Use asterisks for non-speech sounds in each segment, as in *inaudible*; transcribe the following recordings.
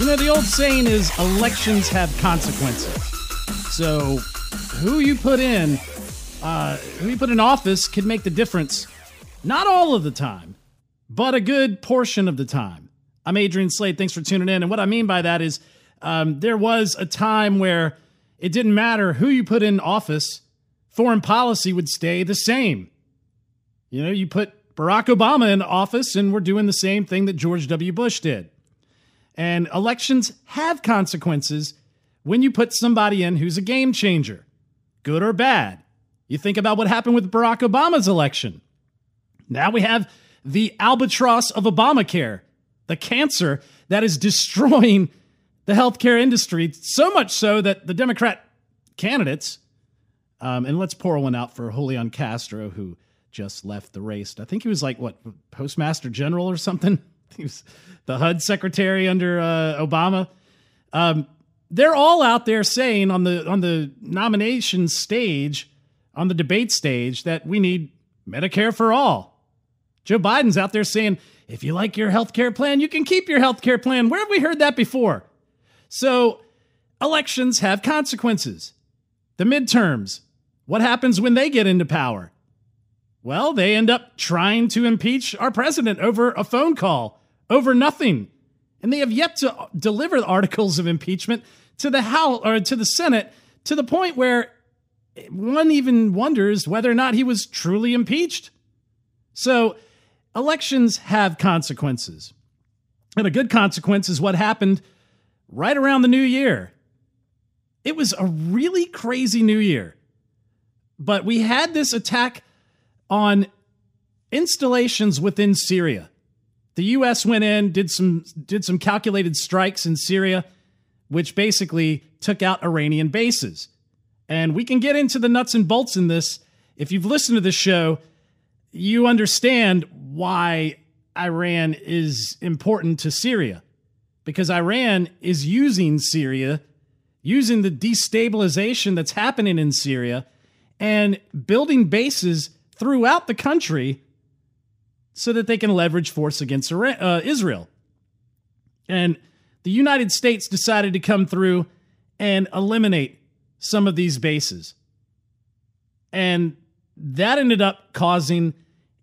You know, the old saying is elections have consequences. So, who you put in, uh, who you put in office can make the difference. Not all of the time, but a good portion of the time. I'm Adrian Slade. Thanks for tuning in. And what I mean by that is um, there was a time where it didn't matter who you put in office, foreign policy would stay the same. You know, you put Barack Obama in office, and we're doing the same thing that George W. Bush did. And elections have consequences when you put somebody in who's a game changer, good or bad. You think about what happened with Barack Obama's election. Now we have the albatross of Obamacare, the cancer that is *laughs* destroying the healthcare industry, so much so that the Democrat candidates, um, and let's pour one out for Julian Castro, who just left the race. I think he was like, what, postmaster general or something? *laughs* He was the HUD secretary under uh, Obama. Um, they're all out there saying on the on the nomination stage, on the debate stage, that we need Medicare for all. Joe Biden's out there saying, if you like your health care plan, you can keep your health care plan. Where have we heard that before? So, elections have consequences. The midterms, what happens when they get into power? Well, they end up trying to impeach our president over a phone call over nothing. And they have yet to deliver articles of impeachment to the House or to the Senate to the point where one even wonders whether or not he was truly impeached. So, elections have consequences. And a good consequence is what happened right around the new year. It was a really crazy new year. But we had this attack on installations within Syria. The US went in, did some did some calculated strikes in Syria, which basically took out Iranian bases. And we can get into the nuts and bolts in this. If you've listened to this show, you understand why Iran is important to Syria. Because Iran is using Syria, using the destabilization that's happening in Syria, and building bases throughout the country so that they can leverage force against uh, Israel. And the United States decided to come through and eliminate some of these bases. And that ended up causing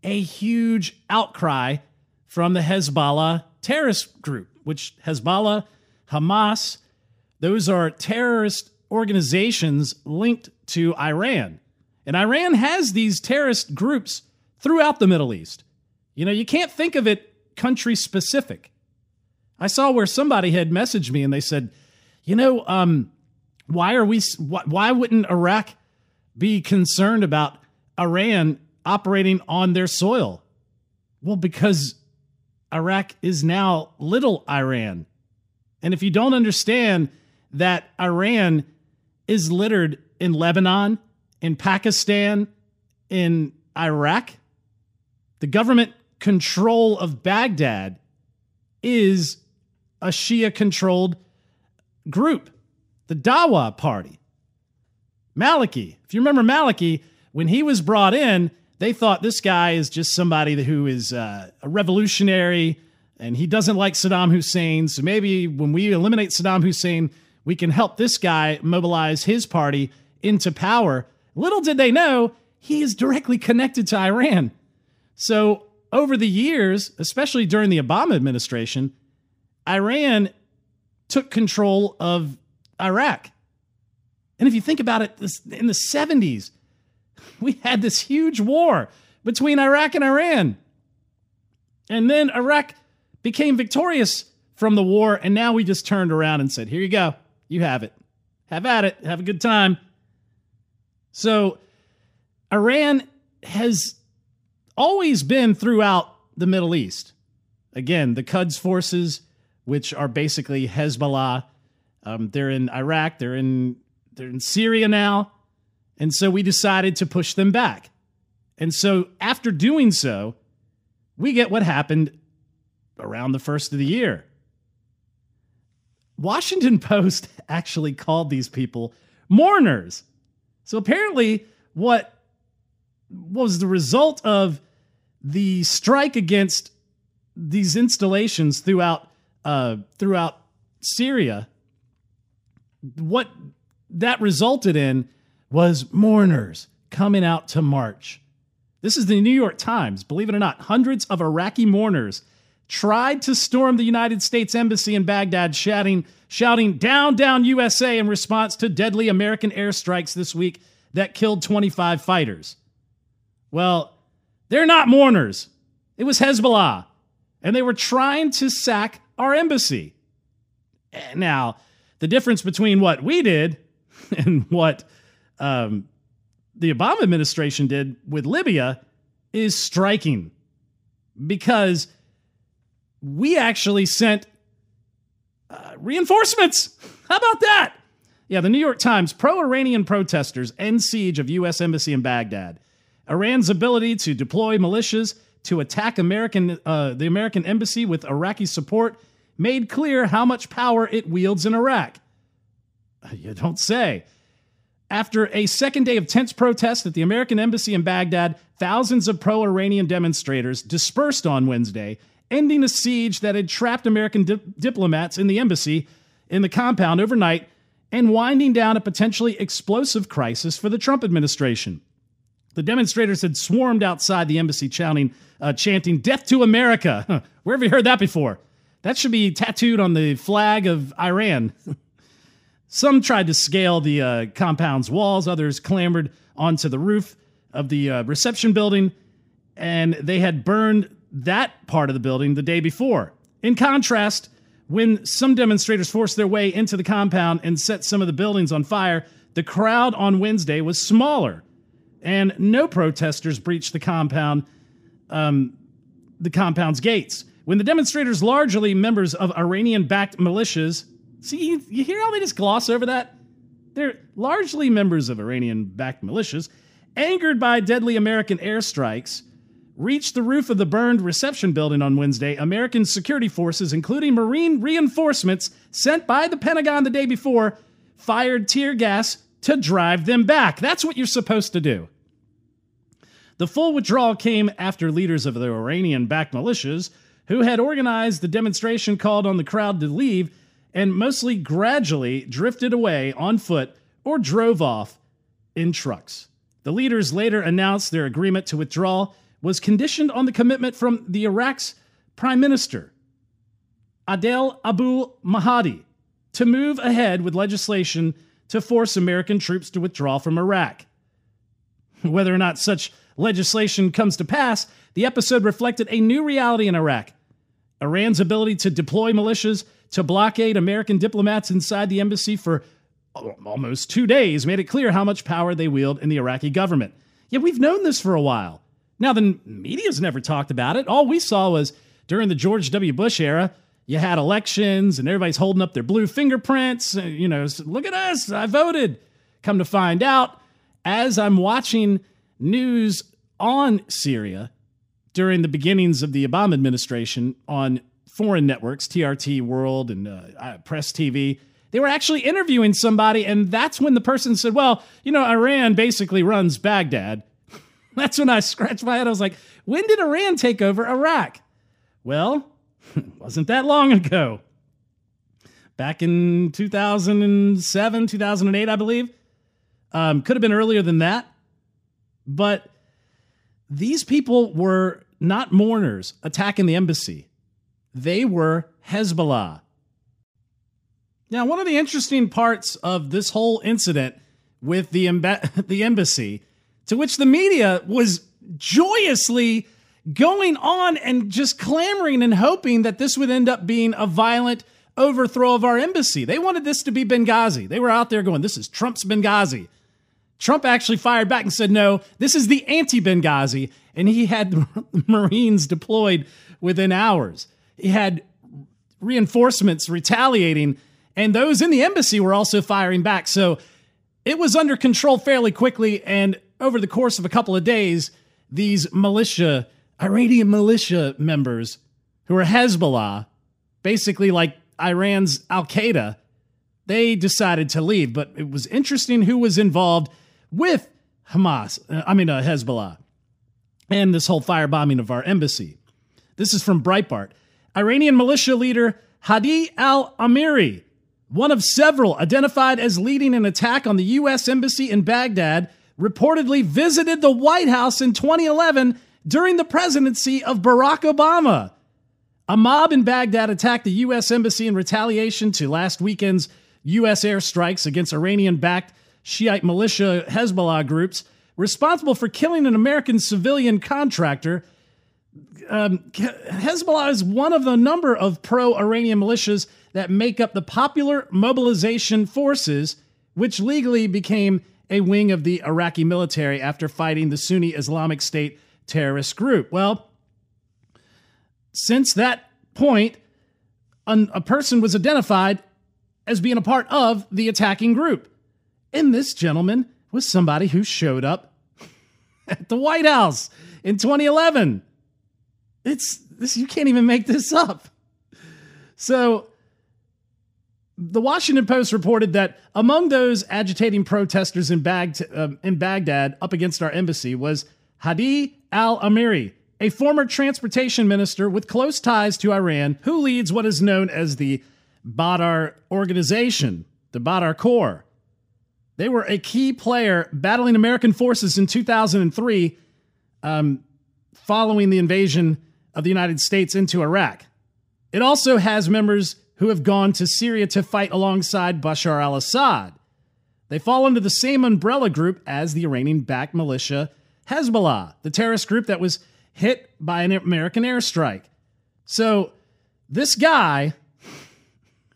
a huge outcry from the Hezbollah terrorist group, which Hezbollah, Hamas, those are terrorist organizations linked to Iran. And Iran has these terrorist groups throughout the Middle East. You know, you can't think of it country specific. I saw where somebody had messaged me and they said, you know, um, why are we, why wouldn't Iraq be concerned about Iran operating on their soil? Well, because Iraq is now little Iran. And if you don't understand that Iran is littered in Lebanon, in Pakistan, in Iraq, the government control of Baghdad is a Shia controlled group, the Dawa Party. Maliki, if you remember Maliki, when he was brought in, they thought this guy is just somebody who is uh, a revolutionary and he doesn't like Saddam Hussein. So maybe when we eliminate Saddam Hussein, we can help this guy mobilize his party into power. Little did they know he is directly connected to Iran. So over the years, especially during the Obama administration, Iran took control of Iraq. And if you think about it, in the 70s, *laughs* we had this huge war between Iraq and Iran. And then Iraq became victorious from the war, and now we just turned around and said, Here you go. You have it. Have at it. Have a good time. So, Iran has always been throughout the Middle East. Again, the Quds forces which are basically Hezbollah. Um, they're in Iraq. They're in they're in Syria now, and so we decided to push them back. And so after doing so, we get what happened around the first of the year. Washington *laughs* Post actually called these people mourners. So apparently, what was the result of the strike against these installations throughout uh, throughout Syria? What that resulted in was mourners coming out to march. This is the New York Times. Believe it or not, hundreds of Iraqi mourners tried to storm the United States Embassy in Baghdad, shouting, shouting, Down, down, USA, in response to deadly American airstrikes this week that killed 25 fighters. Well, they're not mourners. It was Hezbollah, and they were trying to sack our embassy. Now, the difference between what we did *laughs* and what um, the Obama administration did with Libya is striking because we actually sent uh, reinforcements. How about that? Yeah, the New York Times pro Iranian protesters end siege of U.S. Embassy in Baghdad. Iran's ability to deploy militias to attack American, uh, the American embassy with Iraqi support made clear how much power it wields in Iraq. You don't say. After a second day of tense protests at the American embassy in Baghdad, thousands of pro Iranian demonstrators dispersed on Wednesday ending a siege that had trapped American di- diplomats in the embassy in the compound overnight and winding down a potentially explosive crisis for the Trump administration. The demonstrators had swarmed outside the embassy chanting, uh, chanting Death to America. *laughs* Where have you heard that before? That should be tattooed on the flag of Iran. *laughs* Some tried to scale the uh, compound's walls, others clambered onto the roof of the uh, reception building, and they had burned that part of the building the day before. In contrast, when some demonstrators forced their way into the compound and set some of the buildings on fire, the crowd on Wednesday was smaller, and no protesters breached the compound, um, the compound's gates. When the demonstrators, largely members of Iranian-backed militias, see, you, you hear how they just gloss over that? They're largely members of Iranian-backed militias, angered by deadly American airstrikes reached the roof of the burned reception building on Wednesday, American security forces, including Marine reinforcements sent by the Pentagon the day before, fired tear gas to drive them back. That's what you're supposed to do. The full withdrawal came after leaders of the Iranian backed militias, who had organized the demonstration, called on the crowd to leave and mostly gradually drifted away on foot or drove off in trucks. The leaders later announced their agreement to withdraw was conditioned on the commitment from the Iraq's prime minister, Adel Abu Mahdi, to move ahead with legislation to force American troops to withdraw from Iraq. Whether or not such legislation comes to pass, the episode reflected a new reality in Iraq. Iran's ability to deploy militias to blockade American diplomats inside the embassy for almost two days made it clear how much power they wield in the Iraqi government. Yet we've known this for a while. Now, the media's never talked about it. All we saw was during the George W. Bush era, you had elections and everybody's holding up their blue fingerprints. Uh, you know, look at us, I voted. Come to find out, as I'm watching news on Syria during the beginnings of the Obama administration on foreign networks, TRT World and uh, Press TV, they were actually interviewing somebody, and that's when the person said, Well, you know, Iran basically runs Baghdad. *laughs* That's when I scratched my head. I was like, when did Iran take over Iraq? Well, *laughs* wasn't that long ago. Back in 2007, 2008, I believe. Um, could have been earlier than that. But these people were not mourners attacking the embassy, they were Hezbollah. Now, one of the interesting parts of this whole incident with the, *laughs* the embassy to which the media was joyously going on and just clamoring and hoping that this would end up being a violent overthrow of our embassy. They wanted this to be Benghazi. They were out there going, This is Trump's Benghazi. Trump actually fired back and said, No, this is the anti Benghazi. And he had *laughs* Marines deployed within hours. He had reinforcements retaliating, and those in the embassy were also firing back. So it was under control fairly quickly. And over the course of a couple of days, these militia, Iranian militia members who are Hezbollah, basically like Iran's Al Qaeda, they decided to leave. But it was interesting who was involved with Hamas, uh, I mean, uh, Hezbollah, and this whole firebombing of our embassy. This is from Breitbart. Iranian militia leader Hadi al Amiri, one of several identified as leading an attack on the U.S. Embassy in Baghdad, reportedly visited the White House in 2011 during the presidency of Barack Obama. A mob in Baghdad attacked the U.S. Embassy in retaliation to last weekend's U.S. airstrikes against Iranian backed Shiite militia Hezbollah groups responsible for killing an American civilian contractor. Um, Hezbollah is one of the number of pro Iranian militias that make up the Popular Mobilization Forces, which legally became a wing of the Iraqi military after fighting the Sunni Islamic State terrorist group. Well, since that point, a person was identified as being a part of the attacking group. And this gentleman was somebody who showed up *laughs* at the White House in 2011. It's this you can't even make this up. So the Washington Post reported that among those agitating protesters in, Bag- uh, in Baghdad up against our embassy was Hadi al Amiri, a former transportation minister with close ties to Iran, who leads what is known as the Badr organization, the Badr Corps. They were a key player battling American forces in 2003 um, following the invasion of the United States into Iraq. It also has members who have gone to Syria to fight alongside Bashar al Assad. They fall under the same umbrella group as the Iranian backed militia Hezbollah, the terrorist group that was hit by an American airstrike. So, this guy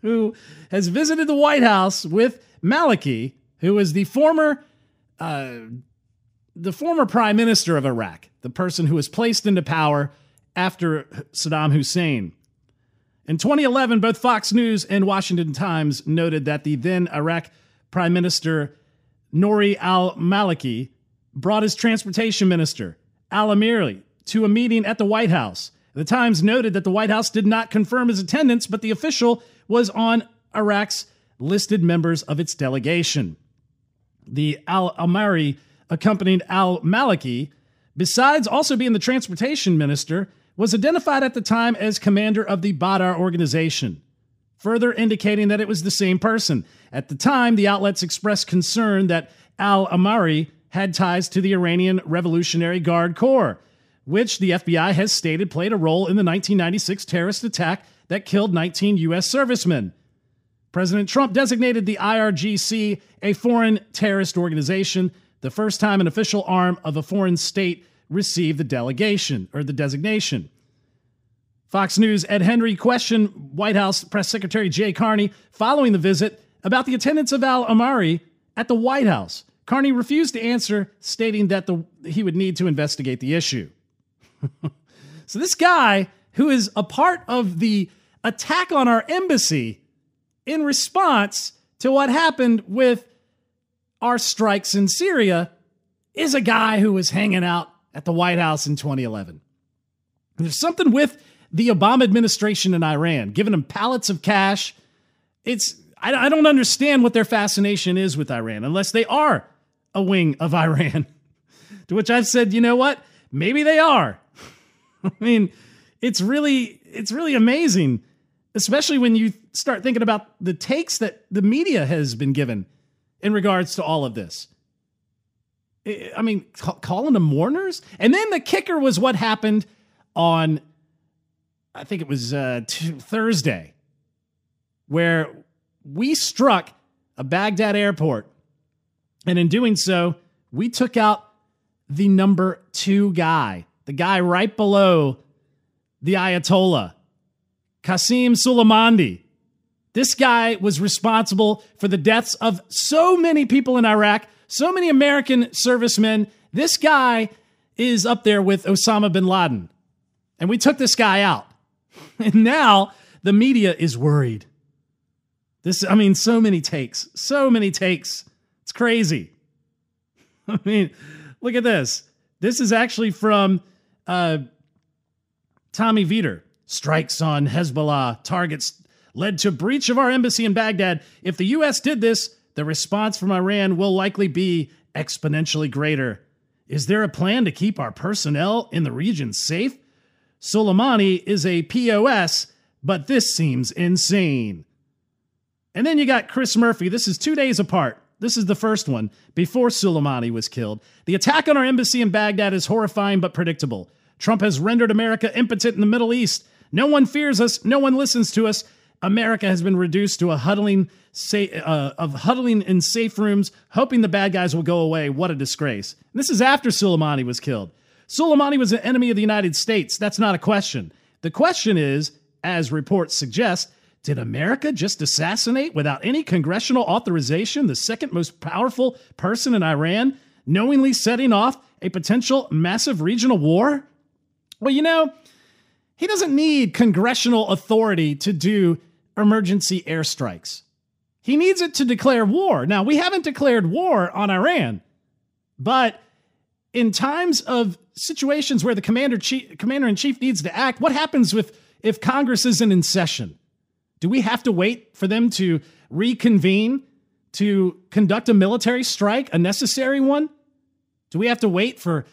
who has visited the White House with Maliki who is the former uh, the former prime minister of Iraq, the person who was placed into power after Saddam Hussein. In 2011, both Fox News and Washington Times noted that the then Iraq Prime Minister Nouri al Maliki brought his transportation minister, Al to a meeting at the White House. The Times noted that the White House did not confirm his attendance, but the official was on Iraq's listed members of its delegation the Al Amiri accompanied Al Maliki, besides also being the transportation minister, was identified at the time as commander of the Badr organization, further indicating that it was the same person. At the time, the outlets expressed concern that Al Amiri had ties to the Iranian Revolutionary Guard Corps, which the FBI has stated played a role in the 1996 terrorist attack that killed 19 U.S. servicemen. President Trump designated the IRGC a foreign terrorist organization, the first time an official arm of a foreign state received the delegation or the designation. Fox News Ed Henry questioned White House Press Secretary Jay Carney following the visit about the attendance of Al Amiri at the White House. Carney refused to answer, stating that the, he would need to investigate the issue. *laughs* so, this guy who is a part of the attack on our embassy in response to what happened with our strikes in Syria is a guy who was hanging out at the White House in 2011. There's something with the Obama administration in Iran, giving them pallets of cash. It's I, I don't understand what their fascination is with Iran unless they are a wing of *laughs* Iran. to which I've said, you know what? Maybe they are. *laughs* I mean, it's really it's really amazing especially when you start thinking about the takes that the media has been given in regards to all of this. I mean, calling them mourners. And then the kicker was what happened on, I think it was uh, Thursday, where we struck a Baghdad airport. And in doing so, we took out the number two guy, the guy right below the Ayatollah Qasem Soleimani. This guy was responsible for the deaths of so many people in Iraq, so many American servicemen. This guy is up there with Osama bin Laden. And we took this guy out. *laughs* And now the media is worried. This, I mean, so many takes, so many takes. It's crazy. *laughs* I mean, look at this. This is actually from uh, Tommy Vietor. Strikes on Hezbollah targets led to breach of our embassy in Baghdad. If the U.S. did this, the response from Iran will likely be exponentially greater. Is there a plan to keep our personnel in the region safe? Soleimani is a POS, but this seems insane. And then you got Chris Murphy. This is two days apart. This is the first one, before Soleimani was killed. The attack on our embassy in Baghdad is horrifying but predictable. Trump has rendered America impotent in the Middle East. No one fears us, no one listens to us. America has been reduced to a huddling uh, of huddling in safe rooms, hoping the bad guys will go away. What a disgrace. This is after Soleimani was killed. Soleimani was an enemy of the United States. That's not a question. The question is, as reports suggest, did America just assassinate without any congressional authorization the second most powerful person in Iran, knowingly setting off a potential massive regional war? Well, you know, he doesn't need congressional authority to do emergency airstrikes. He needs it to declare war. Now, we haven't declared war on Iran, but in times of situations where the commander commander in chief needs to act, what happens with if Congress isn't in session? Do we have to wait for them to reconvene to conduct a military strike, a necessary one? Do we have to wait for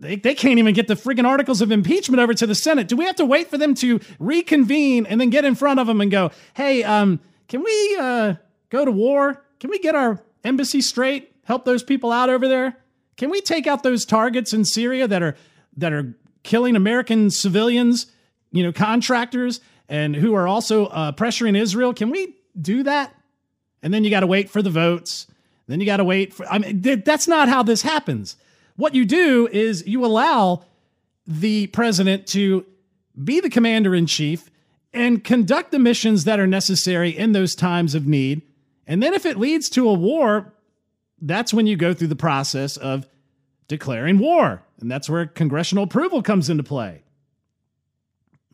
they, they can't even get the friggin' articles of impeachment over to the Senate. Do we have to wait for them to reconvene and then get in front of them and go, hey, um, can we uh, go to war? Can we get our embassy straight? Help those people out over there? Can we take out those targets in Syria that are that are killing American civilians, you know, contractors, and who are also uh, pressuring Israel? Can we do that? And then you got to wait for the votes. Then you got to wait for. I mean, that's not how this happens. What you do is you allow the president to be the commander in chief and conduct the missions that are necessary in those times of need. And then if it leads to a war, that's when you go through the process of declaring war. And that's where congressional approval comes into play.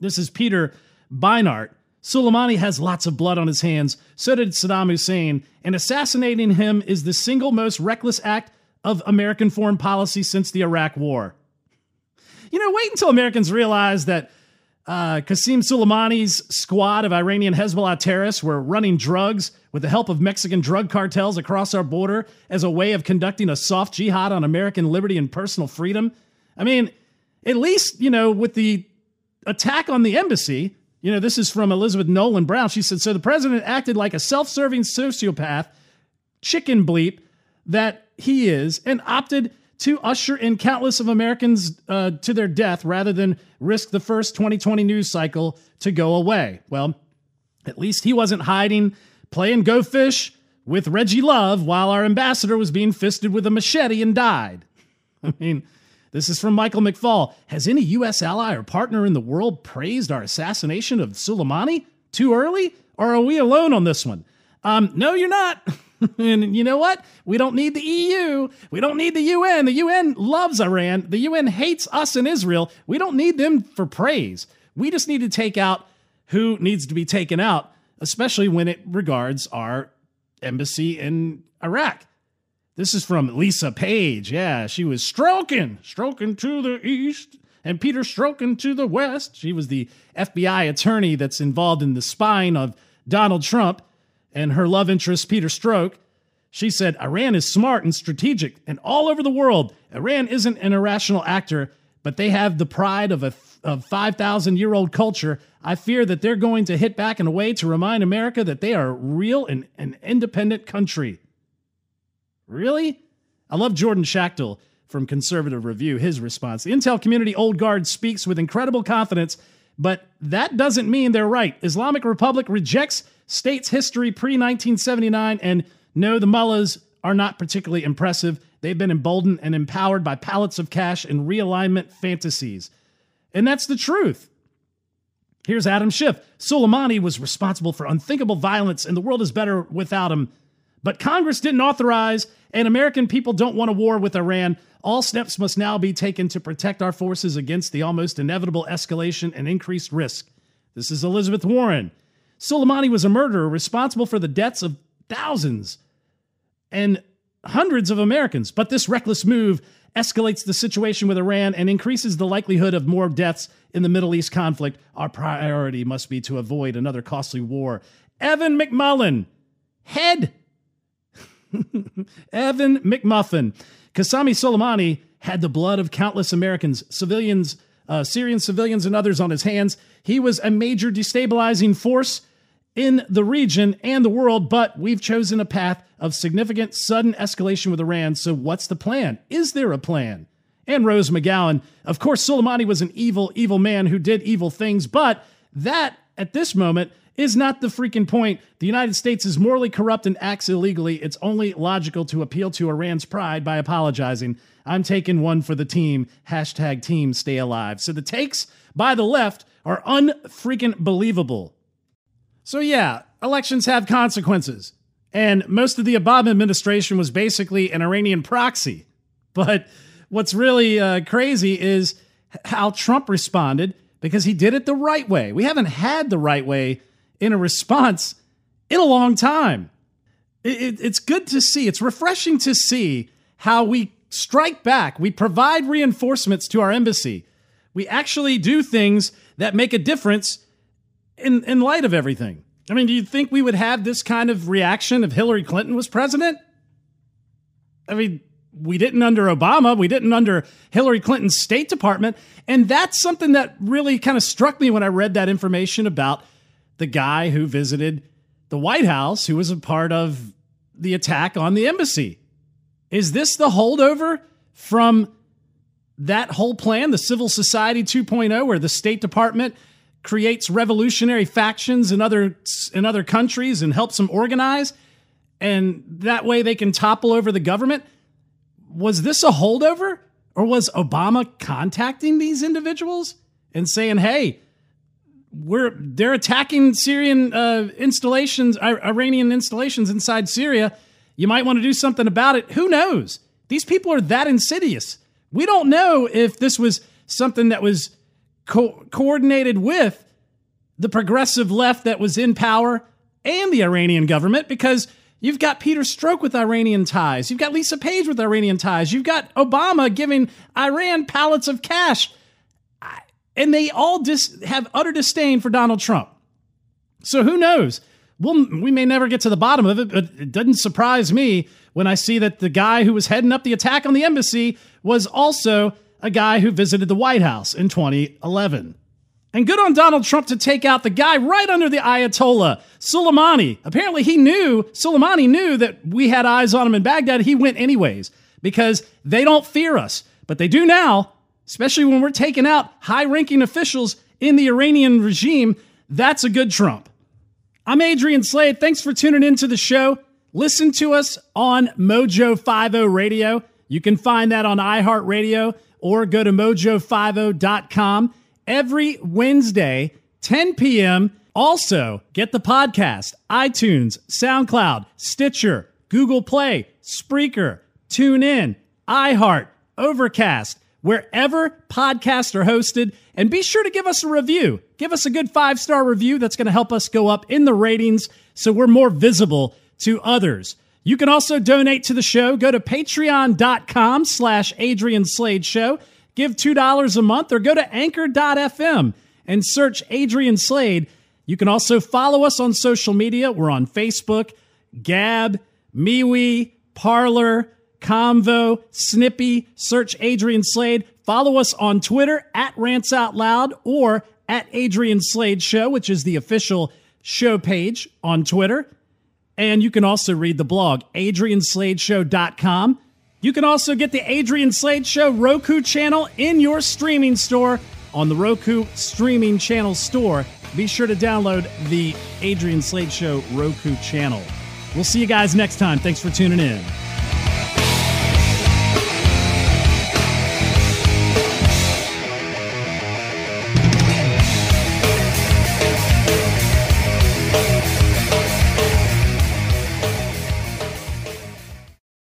This is Peter Beinart. Soleimani has lots of blood on his hands. So did Saddam Hussein. And assassinating him is the single most reckless act of American foreign policy since the Iraq War. You know, wait until Americans realize that uh, Qasem Soleimani's squad of Iranian Hezbollah terrorists were running drugs with the help of Mexican drug cartels across our border as a way of conducting a soft jihad on American liberty and personal freedom. I mean, at least, you know, with the attack on the embassy, you know, this is from Elizabeth Nolan Brown. She said, So the president acted like a self serving sociopath, chicken bleep, that he is and opted to usher in countless of Americans uh, to their death rather than risk the first 2020 news cycle to go away. Well, at least he wasn't hiding, playing go fish with Reggie Love while our ambassador was being fisted with a machete and died. *laughs* I mean, this is from Michael McFaul. Has any U.S. ally or partner in the world praised our assassination of Soleimani too early? Or are we alone on this one? Um, no, you're not. *laughs* *laughs* and you know what? We don't need the EU. We don't need the UN. The UN loves Iran. The UN hates us and Israel. We don't need them for praise. We just need to take out who needs to be taken out, especially when it regards our embassy in Iraq. This is from Lisa Page. Yeah, she was stroking, stroking to the east, and Peter stroking to the west. She was the FBI attorney that's involved in the spying of Donald Trump and her love interest, Peter Strzok, she said, Iran is smart and strategic, and all over the world, Iran isn't an irrational actor, but they have the pride of a of 5,000 year old culture. I fear that they're going to hit back in a way to remind America that they are real and an independent country. Really? I love Jordan Schachtel from Conservative Review, his response. The intel community old guard speaks with incredible confidence, but that doesn't mean they're right. Islamic Republic rejects states history pre 1979. And no, the mullahs are not particularly impressive. They've been emboldened and empowered by pallets of cash and realignment fantasies. And that's the truth. Here's Adam Schiff. Soleimani was responsible for unthinkable violence, and the world is better without him. But Congress didn't authorize, and American people don't want a war with Iran. All steps must now be taken to protect our forces against the almost inevitable escalation and increased risk. This is Elizabeth Warren. Soleimani was a murderer responsible for the deaths of thousands and hundreds of Americans. But this reckless move escalates the situation with Iran and increases the likelihood of more deaths in the Middle East conflict. Our priority must be to avoid another costly war. Evan McMullin, head. *laughs* Evan McMuffin. Kasami Soleimani had the blood of countless Americans, civilians, uh, Syrian civilians, and others on his hands. He was a major destabilizing force in the region and the world, but we've chosen a path of significant sudden escalation with Iran. So, what's the plan? Is there a plan? And Rose McGowan, of course, Soleimani was an evil, evil man who did evil things, but that at this moment is not the freaking point. The United States is morally corrupt and acts illegally. It's only logical to appeal to Iran's pride by apologizing. I'm taking one for the team. Hashtag team stay alive. So the takes by the left are unfreaking believable. So, yeah, elections have consequences. And most of the Obama administration was basically an Iranian proxy. But what's really uh, crazy is how Trump responded because he did it the right way. We haven't had the right way in a response in a long time. It, it, it's good to see, it's refreshing to see how we strike back. We provide reinforcements to our embassy. We actually do things that make a difference in, in light of everything. I mean, do you think we would have this kind of reaction if Hillary Clinton was president? I mean, we didn't under Obama, we didn't under Hillary Clinton's State Department. And that's something that really kind of struck me when I read that information about the guy who visited the White House, who was a part of the attack on the embassy. Is this the holdover from that whole plan, the Civil Society 2.0, where the State Department creates revolutionary factions in other in other countries and helps them organize and that way they can topple over the government was this a holdover or was obama contacting these individuals and saying hey we're they're attacking syrian uh, installations iranian installations inside syria you might want to do something about it who knows these people are that insidious we don't know if this was something that was co- coordinated with the progressive left that was in power and the Iranian government because you've got Peter Strzok with Iranian ties. You've got Lisa Page with Iranian ties. You've got Obama giving Iran pallets of cash. And they all dis- have utter disdain for Donald Trump. So who knows? We'll, we may never get to the bottom of it, but it doesn't surprise me when I see that the guy who was heading up the attack on the embassy was also a guy who visited the White House in 2011. And good on Donald Trump to take out the guy right under the Ayatollah, Soleimani. Apparently, he knew, Soleimani knew that we had eyes on him in Baghdad. He went anyways because they don't fear us, but they do now, especially when we're taking out high ranking officials in the Iranian regime. That's a good Trump. I'm Adrian Slade. Thanks for tuning into the show. Listen to us on Mojo 50 Radio. You can find that on iHeartRadio or go to mojo50.com every Wednesday, 10 p.m. Also, get the podcast, iTunes, SoundCloud, Stitcher, Google Play, Spreaker, TuneIn, iHeart, Overcast, wherever podcasts are hosted. And be sure to give us a review. Give us a good five star review that's going to help us go up in the ratings so we're more visible to others. You can also donate to the show. Go to patreon.com slash Adrian Slade Show. Give $2 a month or go to anchor.fm and search Adrian Slade. You can also follow us on social media. We're on Facebook, Gab, MeWe, Parler, Convo, Snippy. Search Adrian Slade. Follow us on Twitter at Rants Out Loud or at Adrian Slade Show, which is the official show page on Twitter. And you can also read the blog, adriansladeshow.com. You can also get the Adrian Slade Show Roku channel in your streaming store on the Roku streaming channel store. Be sure to download the Adrian Slade Show Roku channel. We'll see you guys next time. Thanks for tuning in.